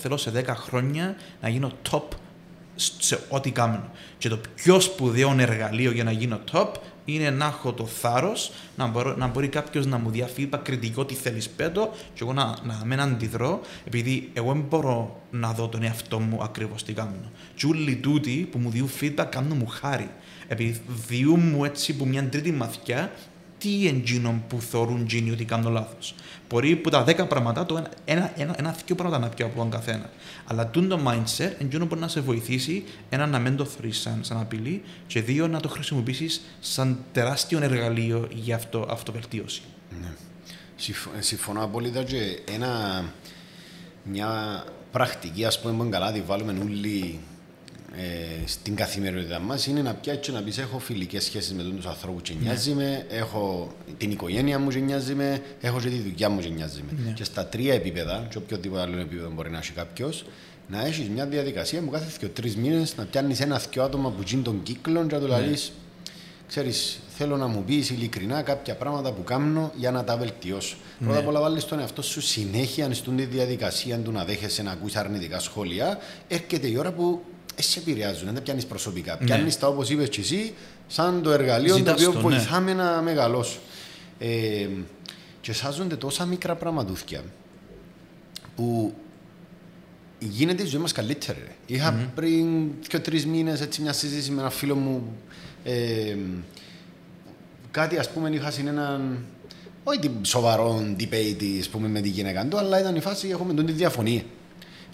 θέλω σε 10 χρόνια να γίνω top σε ό,τι κάνω. Και το πιο σπουδαίο εργαλείο για να γίνω top είναι να έχω το θάρρος να, να μπορεί κάποιος να μου διαφύγει κριτικό τι θέλεις πέτω και εγώ να, να μην αντιδρώ, επειδή εγώ δεν μπορώ να δω τον εαυτό μου ακριβώς τι κάνω. Και όλοι τούτοι που μου διούν feedback κάνουν μου χάρη. Επειδή διούν μου έτσι που μια τρίτη μαθιά τι εντζήνων που θεωρούν τζίνοι ότι κάνουν λάθος. Μπορεί που τα 10 πράγματα, το ένα, ένα, ένα, ένα δύο πράγματα να πιω από τον καθένα. Αλλά το mindset εντζήνων μπορεί να σε βοηθήσει ένα να μην το θεωρεί σαν, σαν απειλή και δύο να το χρησιμοποιήσεις σαν τεράστιο εργαλείο για αυτό, αυτοβελτίωση. Ναι. Συμφωνώ απόλυτα και ένα, μια πρακτική, ας πούμε, καλά τη βάλουμε όλοι ε, στην καθημερινότητά μας είναι να πιάσει και να πεις: Έχω φιλικές σχέσεις με του ανθρώπους και νοιάζει με, έχω την οικογένεια μου και νοιάζει με, έχω και τη δουλειά μου και νοιάζει με. Ναι. Και στα τρία επίπεδα, και οποιοδήποτε άλλο επίπεδο μπορεί να έχει κάποιος, να έχεις μια διαδικασία που κάθε τρεις μήνες να πιάνεις ένα-δυο άτομα που γίνει τον κύκλο και να του ναι. Ξέρεις, θέλω να μου πεις ειλικρινά κάποια πράγματα που κάνω για να τα βελτιώσω. Ναι. Πρώτα απ' όλα, βάλεις τον εαυτό σου συνέχεια στην διαδικασία του να δέχεσαι να ακούσει αρνητικά σχόλια. Έρχεται η ώρα που σε επηρεάζουν, δεν πιάνεις προσωπικά. Ναι. Πιάνεις τα όπως είπες και εσύ, σαν το εργαλείο Ζητάς το οποίο το, ναι. βοηθάμε ναι. να μεγαλώσω. Ε, και σάζονται τόσα μικρά πραγματούθια που γίνεται η ζωή μας καλύτερη. Είχα mm-hmm. πριν και τρει μήνε μια συζήτηση με ένα φίλο μου. Ε, κάτι ας πούμε είχα σε έναν. Όχι σοβαρό debate πούμε, με τη γυναίκα του, αλλά ήταν η φάση έχουμε τον τη διαφωνία.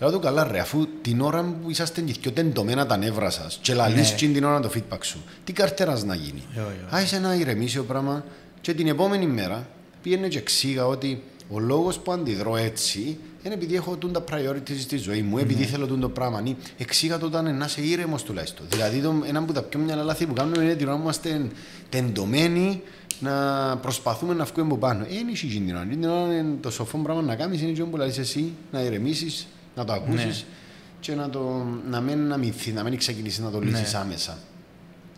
Λέω του καλά ρε, αφού την ώρα που είσαστε και τεντωμένα τα νεύρα σας και λαλείς ναι. την ώρα το feedback σου, τι καρτέρας να γίνει; Άρχισε να ηρεμήσει ο πράγμα και την επόμενη μέρα πήγαινε και εξήγα ότι ο λόγος που αντιδρώ έτσι είναι επειδή έχω τα priorities στη ζωή μου, επειδή ναι. θέλω το πράγμα. Εξήγα το όταν να είσαι ήρεμος τουλάχιστον. Δηλαδή, το, ένα από τα πιο μια λάθη που κάνουμε είναι την ώρα που είμαστε τεντωμένοι να προσπαθούμε να βγούμε από πάνω. Ε, είναι η την ώρα. Το σοφό πράγμα να κάνεις είναι το που λέει εσύ, να ηρεμήσεις, να το ακούσεις ναι. και να, το, να μην αμυνθεί, να μην ξεκινήσει να το λύσεις ναι. άμεσα.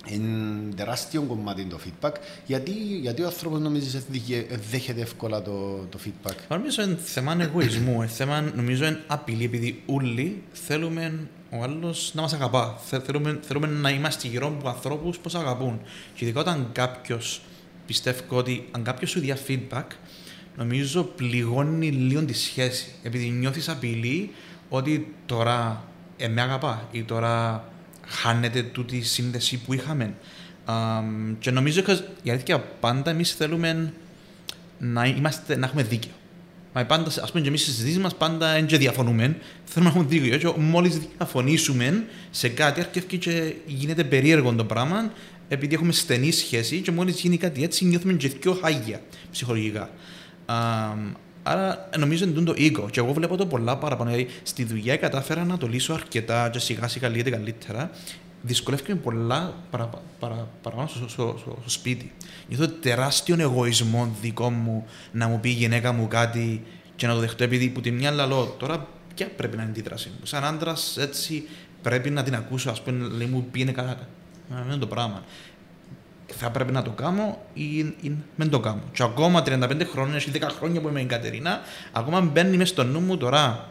Είναι τεράστιο κομμάτι το feedback. Γιατί, γιατί ο άνθρωπος νομίζεις ότι δέχεται εύκολα το, το feedback; Νομίζω είναι θέμα εγωισμού. θέμα, νομίζω είναι απειλή, επειδή όλοι θέλουμε ο άλλος να μας αγαπά. Θέλουμε, θέλουμε να είμαστε γύρω από ανθρώπους που μα αγαπούν. Και ειδικά όταν κάποιος πιστεύω ότι αν κάποιος σου διά feedback, νομίζω πληγώνει λίγο τη σχέση. Επειδή νιώθεις απειλή ότι τώρα ε, με αγαπά ή τώρα χάνεται τούτη σύνδεση που είχαμε. Um, και νομίζω ότι η αλήθεια πάντα εμείς θέλουμε να, είμαστε, να έχουμε δίκιο. Μα πάντα, ας πούμε, και εμείς στις συζητήσεις μας πάντα δεν διαφωνούμε. Θέλουμε να έχουμε δίκιο. Και μόλις διαφωνήσουμε σε κάτι, αρκεύει και γίνεται περίεργο το πράγμα, επειδή έχουμε στενή σχέση και μόλις γίνει κάτι έτσι, νιώθουμε και πιο χάγια ψυχολογικά. Um, άρα νομίζω ότι είναι το ego. Και εγώ βλέπω το πολλά παραπάνω. Δηλαδή, στη δουλειά κατάφερα να το λύσω αρκετά και σιγά σιγά λύεται καλύτερα δυσκολεύτηκε πολλά παρα, παρα, παραπάνω στο, στο, στο, στο, σπίτι. Νιώθω τεράστιο εγωισμό δικό μου να μου πει η γυναίκα μου κάτι και να το δεχτώ επειδή που τη μια λαλό τώρα ποια πρέπει να είναι η αντίδραση μου; Σαν άντρας έτσι πρέπει να την ακούσω, ας πούμε, λέει μου πήγαινε καλά. Να είναι το πράγμα. Θα πρέπει να το κάνω ή, ή δεν το κάνω. Και ακόμα 35 χρόνια, ή 10 χρόνια που είμαι η Κατερίνα, ακόμα μπαίνει μέσα στο νου μου τώρα.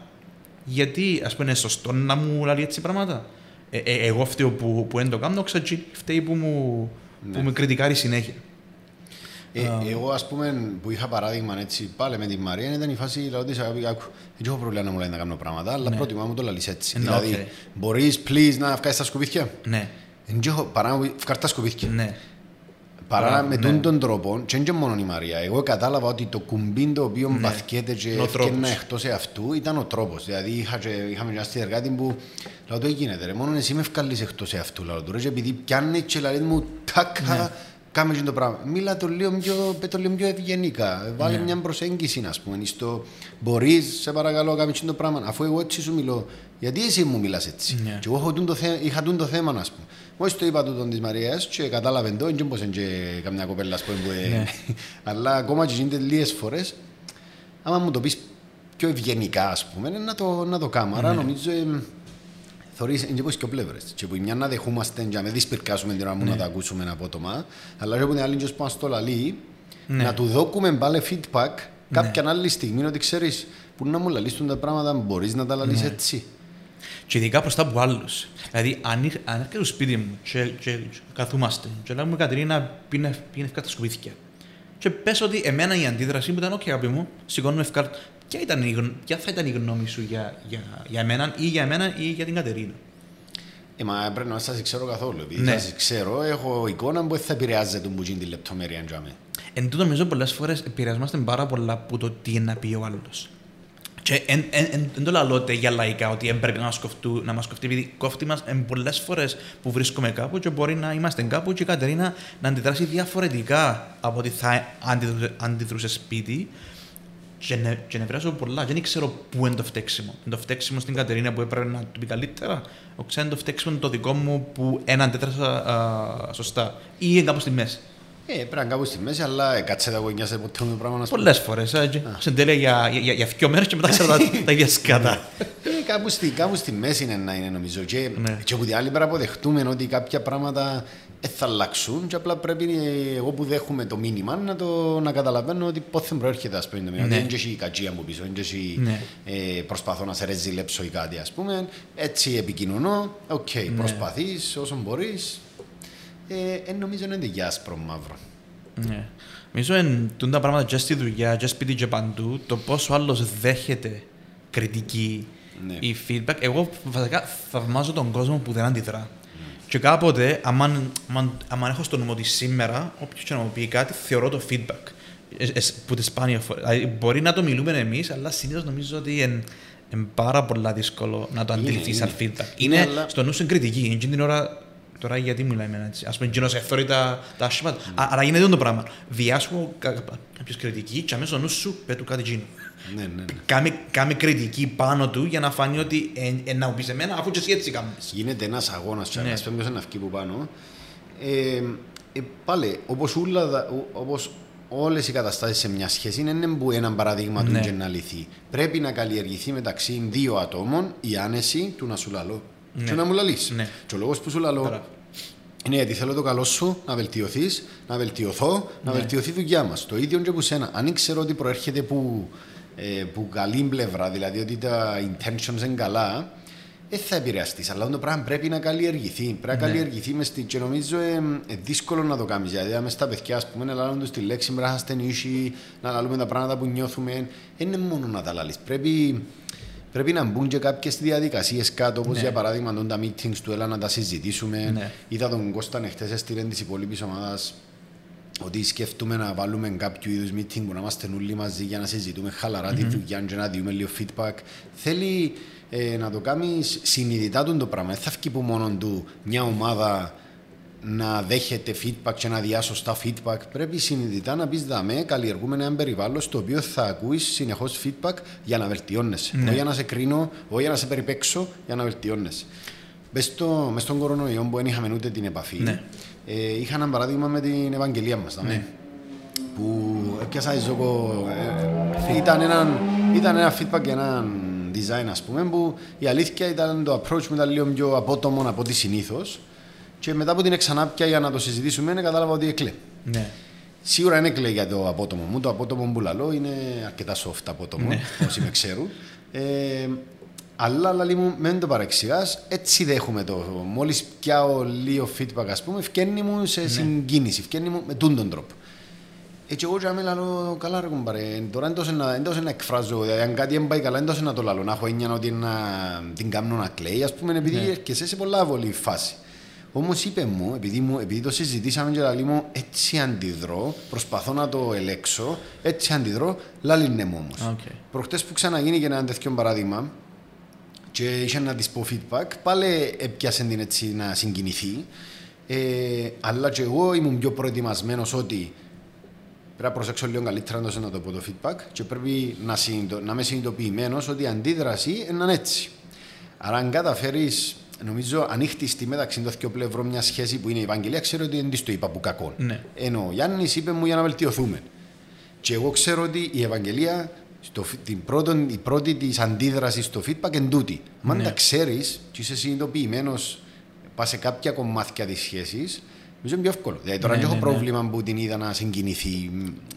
Γιατί, ας πούμε, είναι σωστό να μου λέει έτσι πράγματα ε, ε, εγώ φταίω που, που δεν το κάνω, ξέρω φταίει που μου, ναι. που με κριτικάρει συνέχεια. Ε, uh, εγώ, ας πούμε, που είχα παράδειγμα έτσι, πάλι με τη Μαρία, ήταν η φάση λέω ότι δεν έχω πρόβλημα να μου λέει να κάνω πράγματα, αλλά ναι. πρότιμα μου το λαλείς έτσι. Ναι, δηλαδή, okay. μπορείς, please, να βγάλεις τα σκουπίθια. Ναι. Δεν έχω παρά να βγάλεις τα σκουπίθια. Ναι. Παρά με ναι. τον τρόπο, και είναι μόνο η Μαρία. Εγώ κατάλαβα ότι το κουμπί το οποίο ναι. βαθιέται και έφτιανα εκτός αυτού ήταν ο τρόπος. Δηλαδή είχα και, είχαμε μια συνεργάτη που λέω το γίνεται ρε, μόνο εσύ με ευκαλείς εκτός αυτού. Λέω το ρε, επειδή πιάνει και λέει μου τάκα, ναι. κάμε το πράγμα. Μίλα το λίγο πιο, το λίγο πιο ευγενικά. Βάλε ναι. μια προσέγγιση, α πούμε. Στο μπορείς, σε παρακαλώ, κάμε το πράγμα. Αφού εγώ έτσι σου μιλώ, γιατί εσύ μου μιλάς έτσι; Ναι. Και εγώ είχα το θέμα, α πούμε. Μόλις το είπα του τον της Μαρίας και κατάλαβε το, δεν πως είναι καμιά κοπέλα που είναι. Αλλά ακόμα και γίνεται λίγες φορές, άμα μου το πεις πιο ευγενικά, ας πούμε, να το, να το κάνω. Άρα ναι. νομίζω Θωρείς, είναι και και πλευρές. Και που μια να δεχούμαστε και να μην δυσπυρκάσουμε την ώρα μου να ναι. τα ακούσουμε απότομα, αλλά και που είναι άλλη και που στο λαλεί, ναι. να του δώκουμε πάλι feedback κάποια άλλη στιγμή ότι ξέρεις που να μου λαλείς τα πράγματα, μπορείς να τα λαλείς έτσι. Και ειδικά μπροστά από άλλους. Δηλαδή, αν, αν έρχεται στο σπίτι μου και, και, και καθούμαστε, και λέμε Κατερίνα, πήγαινε ευκάρτα τα σκουπίθηκια. Και πες ότι εμένα η αντίδρασή μου ήταν: OK, αγάπη μου, σηκώνουμε ευκάρτα. Ποια, ήταν η, ποια θα ήταν η γνώμη σου για, για, για εμένα ή για εμένα ή για την Κατερίνα; Ε, μα πρέπει να σας ξέρω καθόλου. Επειδή ναι. σας ξέρω, έχω εικόνα που θα επηρεάζεται μου την λεπτομέρεια. Εν τούτο, νομίζω πολλές φορές επηρεαζόμαστε πάρα πολλά από το τι είναι να πει ο άλλος. Και δεν το λέω για λαϊκά ότι δεν πρέπει να μας, κοφτού, να μας κοφτεί, επειδή κόφτει μας πολλές φορές που βρίσκουμε κάπου και μπορεί να είμαστε κάπου και η Κατερίνα να αντιδράσει διαφορετικά από ότι θα αντιδρούσε σπίτι. Και, νε, και νευράζω πολλά. Δεν ξέρω πού είναι το φταίξιμο. Είναι το φταίξιμο στην Κατερίνα που έπρεπε να το πει καλύτερα; Ο ξέρω το φταίξιμο το δικό μου που ένα αντέδρασα σωστά. Ή είναι κάπου στη μέση. Ε, πρέπει να κάπου στη μέση, αλλά κάτσε τα γονιά σε ποτέ το πράγμα. Πολλές φορές. Σε τέλεια για, για, για δύο μέρες και μετά ξέρω τα, τα ίδια σκάτα. Ε, κάπου, στη, κάπου στη μέση είναι να είναι νομίζω. Και, ναι. και από την άλλη πέρα αποδεχτούμε ότι κάποια πράγματα θα αλλάξουν και απλά πρέπει εγώ που δέχομαι το μήνυμα να, το, να καταλαβαίνω ότι πότε προέρχεται ας πούμε το μήνυμα. Ναι. Δεν έχει κακία μου πίσω, δεν ναι. ε, προσπαθώ να σε ρεζιλέψω ή κάτι ας πούμε. Έτσι επικοινωνώ, OK, okay, ναι. προσπαθείς όσο μπορείς, ε, νομίζω είναι για άσπρο μαύρο. Ναι. Νομίζω είναι τα πράγματα και στη δουλειά, και σπίτι και παντού, το πόσο άλλος δέχεται κριτική ναι. ή feedback. Εγώ βασικά θαυμάζω τον κόσμο που δεν αντιδρά. Ναι. Και κάποτε, αν έχω στο νου ότι σήμερα, όποιος και να μου πει κάτι, θεωρώ το feedback. Ε, ε, που τη σπάνια φορά. Δηλαδή, μπορεί να το μιλούμε εμείς, αλλά συνήθως νομίζω ότι είναι είναι πάρα πολύ δύσκολο να το αντιληφθείς σαν feedback. Είναι, είναι αλλά... στο νου στην κριτική. Είναι την ώρα Τώρα γιατί μιλάμε έτσι. Α πούμε, κοινό ευθόρει τα, τα άσχημα. Mm. Άρα γίνεται το πράγμα. Διάσχω κάποιος κριτική και αμέσως νους σου πέτου κάτι τζίνο. Ναι, ναι, ναι. Κάμε, κάμε κριτική πάνω του για να φανεί ότι ε, ε, να πεις εμένα αφού και εσύ έτσι κάνεις. Γίνεται ένας αγώνας και ναι. πούμε ένα αυκή που πάνω. Ε, ε, πάλι, όπως όπως όλες οι καταστάσεις σε μια σχέση είναι που ένα παραδείγμα ναι. του και να λυθεί. Πρέπει να καλλιεργηθεί μεταξύ δύο ατόμων η άνεση του να σου λαλώ ναι. Και να μου λαλείς. Ναι. Και ο λόγος που σου λαλώ είναι γιατί θέλω το καλό σου να βελτιωθείς, να βελτιωθώ, να ναι. βελτιωθεί η δουλειά μας. Το ίδιο και που σένα. Αν ξέρω ότι προέρχεται που, ε, που καλή πλευρά, δηλαδή ότι τα intentions είναι καλά, δεν θα επηρεαστείς. Αλλά το πράγμα πρέπει να καλλιεργηθεί. Πρέπει να ναι. καλλιεργηθεί μες στη... και νομίζω ε, ε, δύσκολο να το κάνεις. Δηλαδή, με στα παιδιά, ας πούμε, να λάβουν του τη λέξη, πρέπει να ασθενήσει, να λάβουμε τα πράγματα που νιώθουμε. Δεν είναι μόνο να τα λάβει. Πρέπει, πρέπει να μπουν και κάποιες διαδικασίες κάτω, όπως ναι. για παράδειγμα τα meetings του έλα να τα συζητήσουμε. Ναι. Είδα τον Κώστα χτε έστειλε της υπόλοιπης ομάδας ότι σκέφτομαι να βάλουμε κάποιο είδους meeting που να είμαστε όλοι μαζί για να συζητούμε χαλαρά mm-hmm. τη δουλειά και να δούμε λίγο feedback. Θέλει ε, να το κάνεις συνειδητά το πράγμα. Δεν θα βγει από μόνο του μια ομάδα να δέχεται feedback και να διά σωστά feedback. Πρέπει συνειδητά να πεις δαμέ, καλλιεργούμε ένα περιβάλλον στο οποίο θα ακούεις συνεχώς feedback για να βελτιώνεσαι. Ναι. Όχι για να σε κρίνω, όχι για να σε περιπέξω, για να βελτιώνεσαι. Μες, στο, μες στον κορονοϊό που δεν είχαμε ούτε την επαφή, ναι. ε, είχα ένα παράδειγμα με την Ευαγγελία μας. Ναι. Που έπιασα ζώκο. Ε, ήταν, ένα, ήταν ένα feedback και ένα design, ας πούμε, που η αλήθεια ήταν το approach μου ήταν λίγο πιο απότομο από ό,τι συνήθως. Και μετά από την εξανάπια για να το συζητήσουμε, κατάλαβα ότι εκλέ. Ναι. Σίγουρα είναι εκλέ για το απότομο μου. Το απότομο που λαλώ είναι αρκετά soft απότομο, ναι. όσοι με ξέρουν. Ε, αλλά, αλλά μου, μην το παρεξηγάς, έτσι δέχομαι το. Μόλις πιάω λίγο feedback, ας πούμε, φκένει μου σε ναι. συγκίνηση, φκένει μου με τούν τον τρόπο. Έτσι εγώ και λαλώ καλά ρε κουμπάρε, τώρα εντός να εκφράζω, δηλαδή αν κάτι δεν πάει καλά εντός να το λαλώ, να έχω έννοια ότι να την κάνω να κλαίει, ας πούμε, επειδή ναι. και σε πολλά αβολή φάση. Όμως είπε μου, επειδή, μου, επειδή το συζητήσαμε και λαλή μου, έτσι αντιδρώ, προσπαθώ να το ελέξω, έτσι αντιδρώ, λαλή ναι μου όμως. Okay. Προχτές που ξαναγίνει και ένα τέτοιο παράδειγμα, και είχε να της πω feedback, πάλι έπιασε την έτσι να συγκινηθεί, ε, αλλά και εγώ ήμουν πιο προετοιμασμένος ότι Πρέπει να προσέξω λίγο καλύτερα να το πω το feedback και πρέπει να, συνειδητο, να είμαι συνειδητοποιημένος ότι η αντίδραση είναι έτσι. Άρα, αν καταφέρεις, νομίζω, ανοίχτη μεταξύ των δύο πλευρών μια σχέση που είναι η Ευαγγελία, ξέρω ότι δεν της το είπα που κακό. Ναι. Ενώ ο Γιάννης είπε μου για να βελτιωθούμε. Και εγώ ξέρω ότι η Ευαγγελία, στο, την πρώτο, η πρώτη της αντίδρασης στο feedback είναι τούτη. Αν ναι. τα ξέρεις και είσαι συνειδητοποιημένος, πας σε κάποια κομμάτια της σχέσης, Νομίζω είναι πιο εύκολο. Δηλαδή τώρα ναι, έχω ναι, ναι, πρόβλημα που την είδα να συγκινηθεί.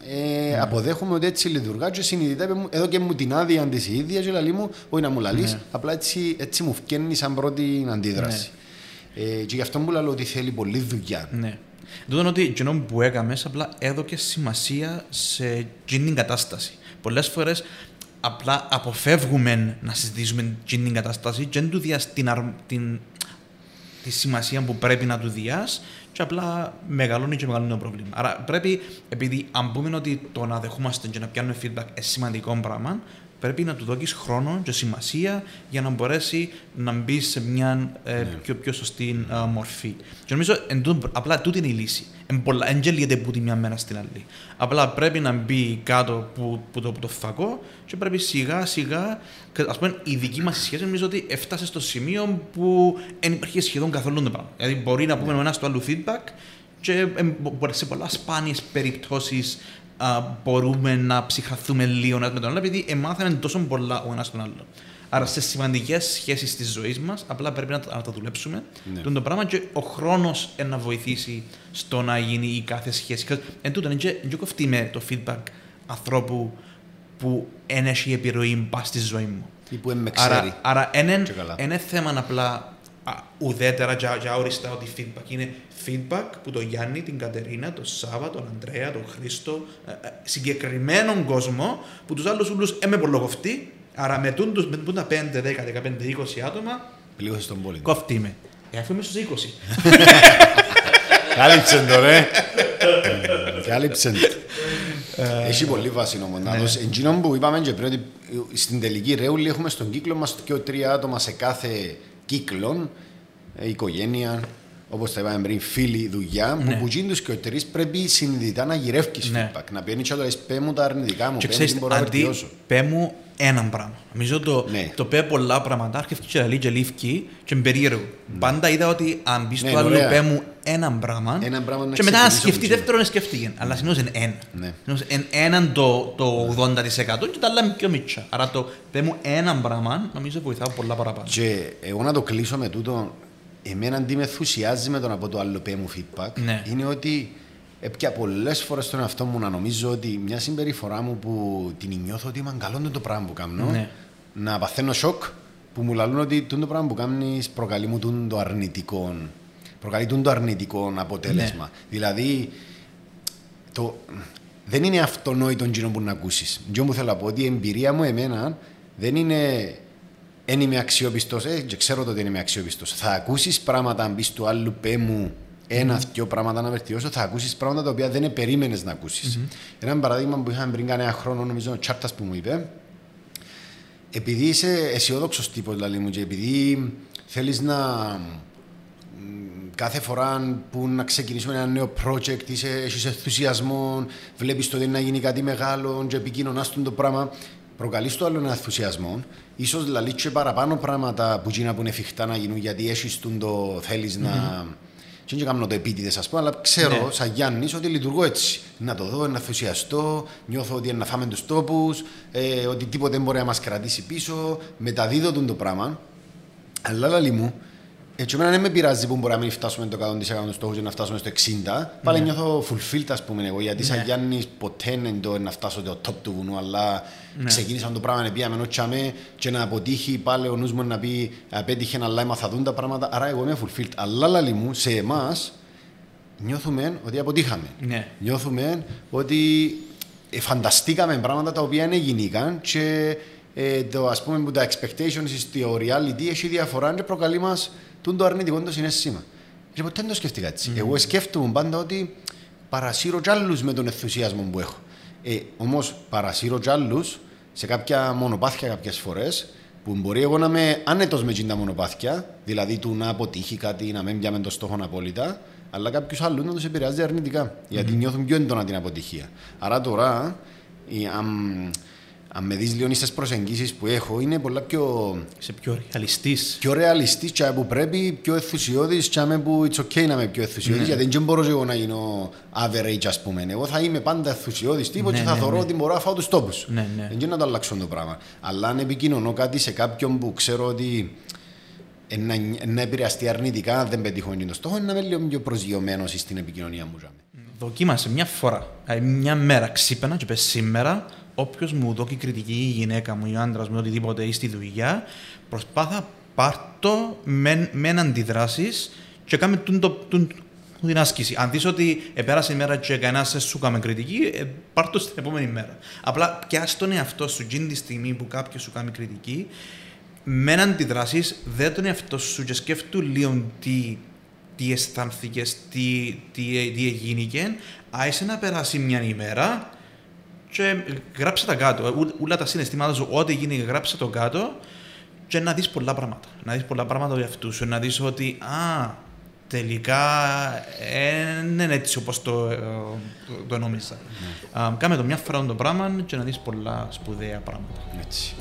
Ε, ναι. Αποδέχομαι ότι έτσι λειτουργά και συνειδητά εδώ και μου την άδεια της ίδιας και λαλή μου, όχι να μου λαλείς, ναι. απλά έτσι, έτσι μου φκένει σαν πρώτη αντίδραση. Ναι. Ε, και γι' αυτό μου λέω ότι θέλει πολλή δουλειά. Ναι. Τούτο ότι εκείνο που έκαμες απλά έδωκε σημασία σε εκείνη την κατάσταση. Πολλές φορές απλά αποφεύγουμε να συζητήσουμε εκείνη την κατάσταση και δεν του δια την, την, τη σημασία που πρέπει να του διάσει και απλά μεγαλώνει και μεγαλώνει το πρόβλημα. Άρα πρέπει, επειδή αν πούμε ότι το να δεχόμαστε και να πιάνουμε feedback είναι σημαντικό πράγμα, πρέπει να του δώσει χρόνο και σημασία για να μπορέσει να μπεις σε μια ε, ναι. πιο, πιο σωστή ε, μορφή. Και νομίζω εν, απλά τούτη είναι η λύση. Δεν γελιέται από τη μια μέρα στην άλλη. Απλά πρέπει να μπει κάτω που, που, το, που το φακό και πρέπει σιγά σιγά. Α πούμε, η δική μας σχέση νομίζω ότι έφτασε στο σημείο που δεν υπάρχει σχεδόν καθόλου το πράγμα. Δηλαδή, μπορεί να πούμε ναι. ένας στο άλλο feedback και σε πολλά σπάνιες περιπτώσεις μπορούμε να ψυχαθούμε λίγο ένας με τον άλλο, επειδή εμάθαμε τόσο πολλά ο ένας τον άλλο. Άρα σε σημαντικές σχέσεις της ζωής μας, απλά πρέπει να, να τα δουλέψουμε. Ναι. Το πράγμα και ο χρόνος να βοηθήσει στο να γίνει η κάθε σχέση. Εν τούτο, δεν κοφτεί με το feedback ανθρώπου που έχει επιρροή πα στη ζωή μου. Ή που με ξέρει. Άρα, είναι θέμα απλά ουδέτερα και, και αόριστα ότι feedback είναι feedback που το Γιάννη, την Κατερίνα, τον Σάβα, τον Αντρέα, τον Χρήστο, ε, ε, συγκεκριμένον κόσμο που τους άλλους ούλους έμε πολλοκοφτεί, άρα με τούντους, με τα 5, 10, 15, 20 άτομα, Πλήγωσε τον πόλεμο. Κόφτει με. Ε, αφού είμαι στους 20. Κάλυψε το, ρε. Κάλυψε το. Έχει πολύ βάση όμως. Εντζήνων που είπαμε και πριν ότι στην τελική ρεούλη έχουμε στον κύκλο μας και τρία άτομα σε κάθε κύκλο, οικογένεια, όπως τα είπαμε πριν, φίλοι, δουλειά, ναι. που που τους και ο τρεις πρέπει συνειδητά να γυρεύει ναι. feedback. Να πιένει και να πέ μου τα αρνητικά μου, και πέ μου μπορώ να βελτιώσω. Πέ μου έναν πράγμα. Νομίζω το, ναι. το πέ πολλά πράγματα, έρχεται και λέει και λήφκει και με περίεργο. Ναι. Πάντα είδα ότι αν μπει στο ναι, άλλο πέ μου έναν πράγμα, έναν πράγμα και μετά να σκεφτεί δεύτερον σκέφτηκε. Αλλά συνήθως είναι ένα. Ναι. Είναι έναν το, το 80% και τα άλλα πιο μίτσα. Άρα το πέ μου έναν πράγμα νομίζω βοηθά πολλά παραπάνω. Και εγώ να το κλείσω με τούτο εμένα τι με ενθουσιάζει με τον από το άλλο μου feedback ναι. είναι ότι έπια πολλές φορές στον εαυτό μου να νομίζω ότι μια συμπεριφορά μου που την νιώθω ότι είμαι καλό το πράγμα που κάνω, ναι. να παθαίνω σοκ που μου λαλούν ότι το πράγμα που κάνεις προκαλεί μου το αρνητικό, προκαλεί το αρνητικό αποτέλεσμα. Ναι. Δηλαδή, το, δεν είναι αυτονόητο γινό που να ακούσεις. Τι μου θέλω να πω ότι η εμπειρία μου εμένα δεν είναι δεν είμαι αξιόπιστος, ε, και ξέρω ότι δεν είμαι αξιόπιστος. Θα ακούσεις πράγματα αν μπει του άλλου πέ μου ένα-δυο πράγματα να βελτιώσω, θα ακούσεις πράγματα τα οποία δεν περίμενε να ακούσεις. Mm-hmm. Ένα παράδειγμα που είχαμε πριν κανένα χρόνο, νομίζω, ο Τσάρτας που μου είπε, επειδή είσαι αισιόδοξος τύπος, δηλαδή μου, και επειδή θέλεις να κάθε φορά που να ξεκινήσουμε ένα νέο project, είσαι, έχεις ενθουσιασμό, βλέπεις το ότι να γίνει κάτι μεγάλο και επικοινωνάς το πράγμα, προκαλείς το άλλο ένα ενθουσιασμό, ίσως δηλαδή και παραπάνω πράγματα που γίνουν που είναι εφικτά να γίνουν γιατί έχεις το θέλεις mm-hmm. να... Και δεν κάνω το επίτηδε, ας πούμε, αλλά ξέρω, ναι. σαν Γιάννης, ότι λειτουργώ έτσι. Να το δω, να ενθουσιαστώ, νιώθω ότι να φάμε τους τόπους, ε, ότι τίποτε δεν μπορεί να μας κρατήσει πίσω. Μεταδίδω το πράγμα. Αλλά λαλή μου, έτσι εμένα δεν με πειράζει που μπορεί να μην φτάσουμε το 100% τους στόχους και να φτάσουμε στο 60%. Πάλι ναι. νιώθω fulfilled, ας πούμε, εγώ. Γιατί σαν ναι. Γιάννη ποτέ δεν το να φτάσω το top του βουνού, αλλά ναι. ξεκίνησα το πράγμα, πήγαμε νότσαμε και να αποτύχει πάλι ο νους μου να πει απέτυχε, αλλά έμαθα δουν τα πράγματα. Άρα εγώ είμαι fulfilled. Αλλά λαλή μου, σε εμάς, νιώθουμε ότι αποτύχαμε. Ναι. Νιώθουμε ότι ε, φανταστήκαμε πράγματα τα οποία δεν γίνηκαν και ε, το, ας πούμε, που τα expectations στο reality έχει διαφορά και προκαλεί μας τον το αρνητικό το συνέστημα. Και ποτέ δεν το σκέφτηκα έτσι. Mm. Εγώ σκέφτομαι πάντα ότι παρασύρω κι άλλους με τον ενθουσιασμό που έχω. Ε, Όμως παρασύρω κι άλλους σε κάποια μονοπάθια κάποιες φορές που μπορεί εγώ να είμαι άνετος με τα μονοπάθια, δηλαδή του να αποτύχει κάτι, να μην πιάμε το στόχο απόλυτα, αλλά κάποιους άλλους να τους επηρεάζει αρνητικά. Mm. Γιατί νιώθουν πιο έντονα την αποτυχία. Άρα τώρα, αν αν με δεις λίγο στις προσεγγίσεις που έχω, είναι πολλά πιο... Είσαι πιο ρεαλιστής. Πιο ρεαλιστής και που πρέπει, πιο ενθουσιώδης και που it's okay να είμαι πιο ενθουσιώδης, ναι. γιατί δεν μπορώ εγώ να γίνω average ας πούμε. Εγώ θα είμαι πάντα ενθουσιώδης τύπος ναι, και θα ναι, θεωρώ ναι. ότι μπορώ να φάω τους τόπους. Ναι, ναι. Δεν να το αλλάξω το πράγμα. Αλλά αν επικοινωνώ κάτι σε κάποιον που ξέρω ότι να, να επηρεαστεί αρνητικά, αν δεν πετύχω το στόχο, να είμαι λίγο πιο προσγειωμένος στην επικοινωνία μου. Δοκίμασε μια φορά, μια μέρα ξύπνα και πες σήμερα όποιος μου δώσει κριτική, η γυναίκα μου, ή ο άντρας μου, οτιδήποτε ή στη δουλειά, προσπάθα πάρτο με, με αντιδράσεις και κάμε τον, τον, την άσκηση. Αν δεις ότι επέρασε η μέρα και κανένας σε σου κάνει κριτική, ε, πάρ' το στην επόμενη μέρα. Απλά πιάσει τον εαυτό σου, γίνει τη στιγμή που κάποιος σου κάνει κριτική, με αντιδράσεις, δεν τον εαυτό σου και σκέφτου λίγο τι, τι αισθάνθηκες, τι, τι, τι έγινε, άισε να περάσει μια ημέρα και γράψε τα κάτω. Όλα τα συναισθήματα σου, ό,τι γίνει, γράψε το κάτω και να δεις πολλά πράγματα. Να δεις πολλά πράγματα για αυτούς σου. Να δεις ότι, α, τελικά δεν είναι έτσι όπως το, το, το νόμιζα. Ναι. κάμε το μια φορά το πράγμα και να δεις πολλά σπουδαία πράγματα. Έτσι.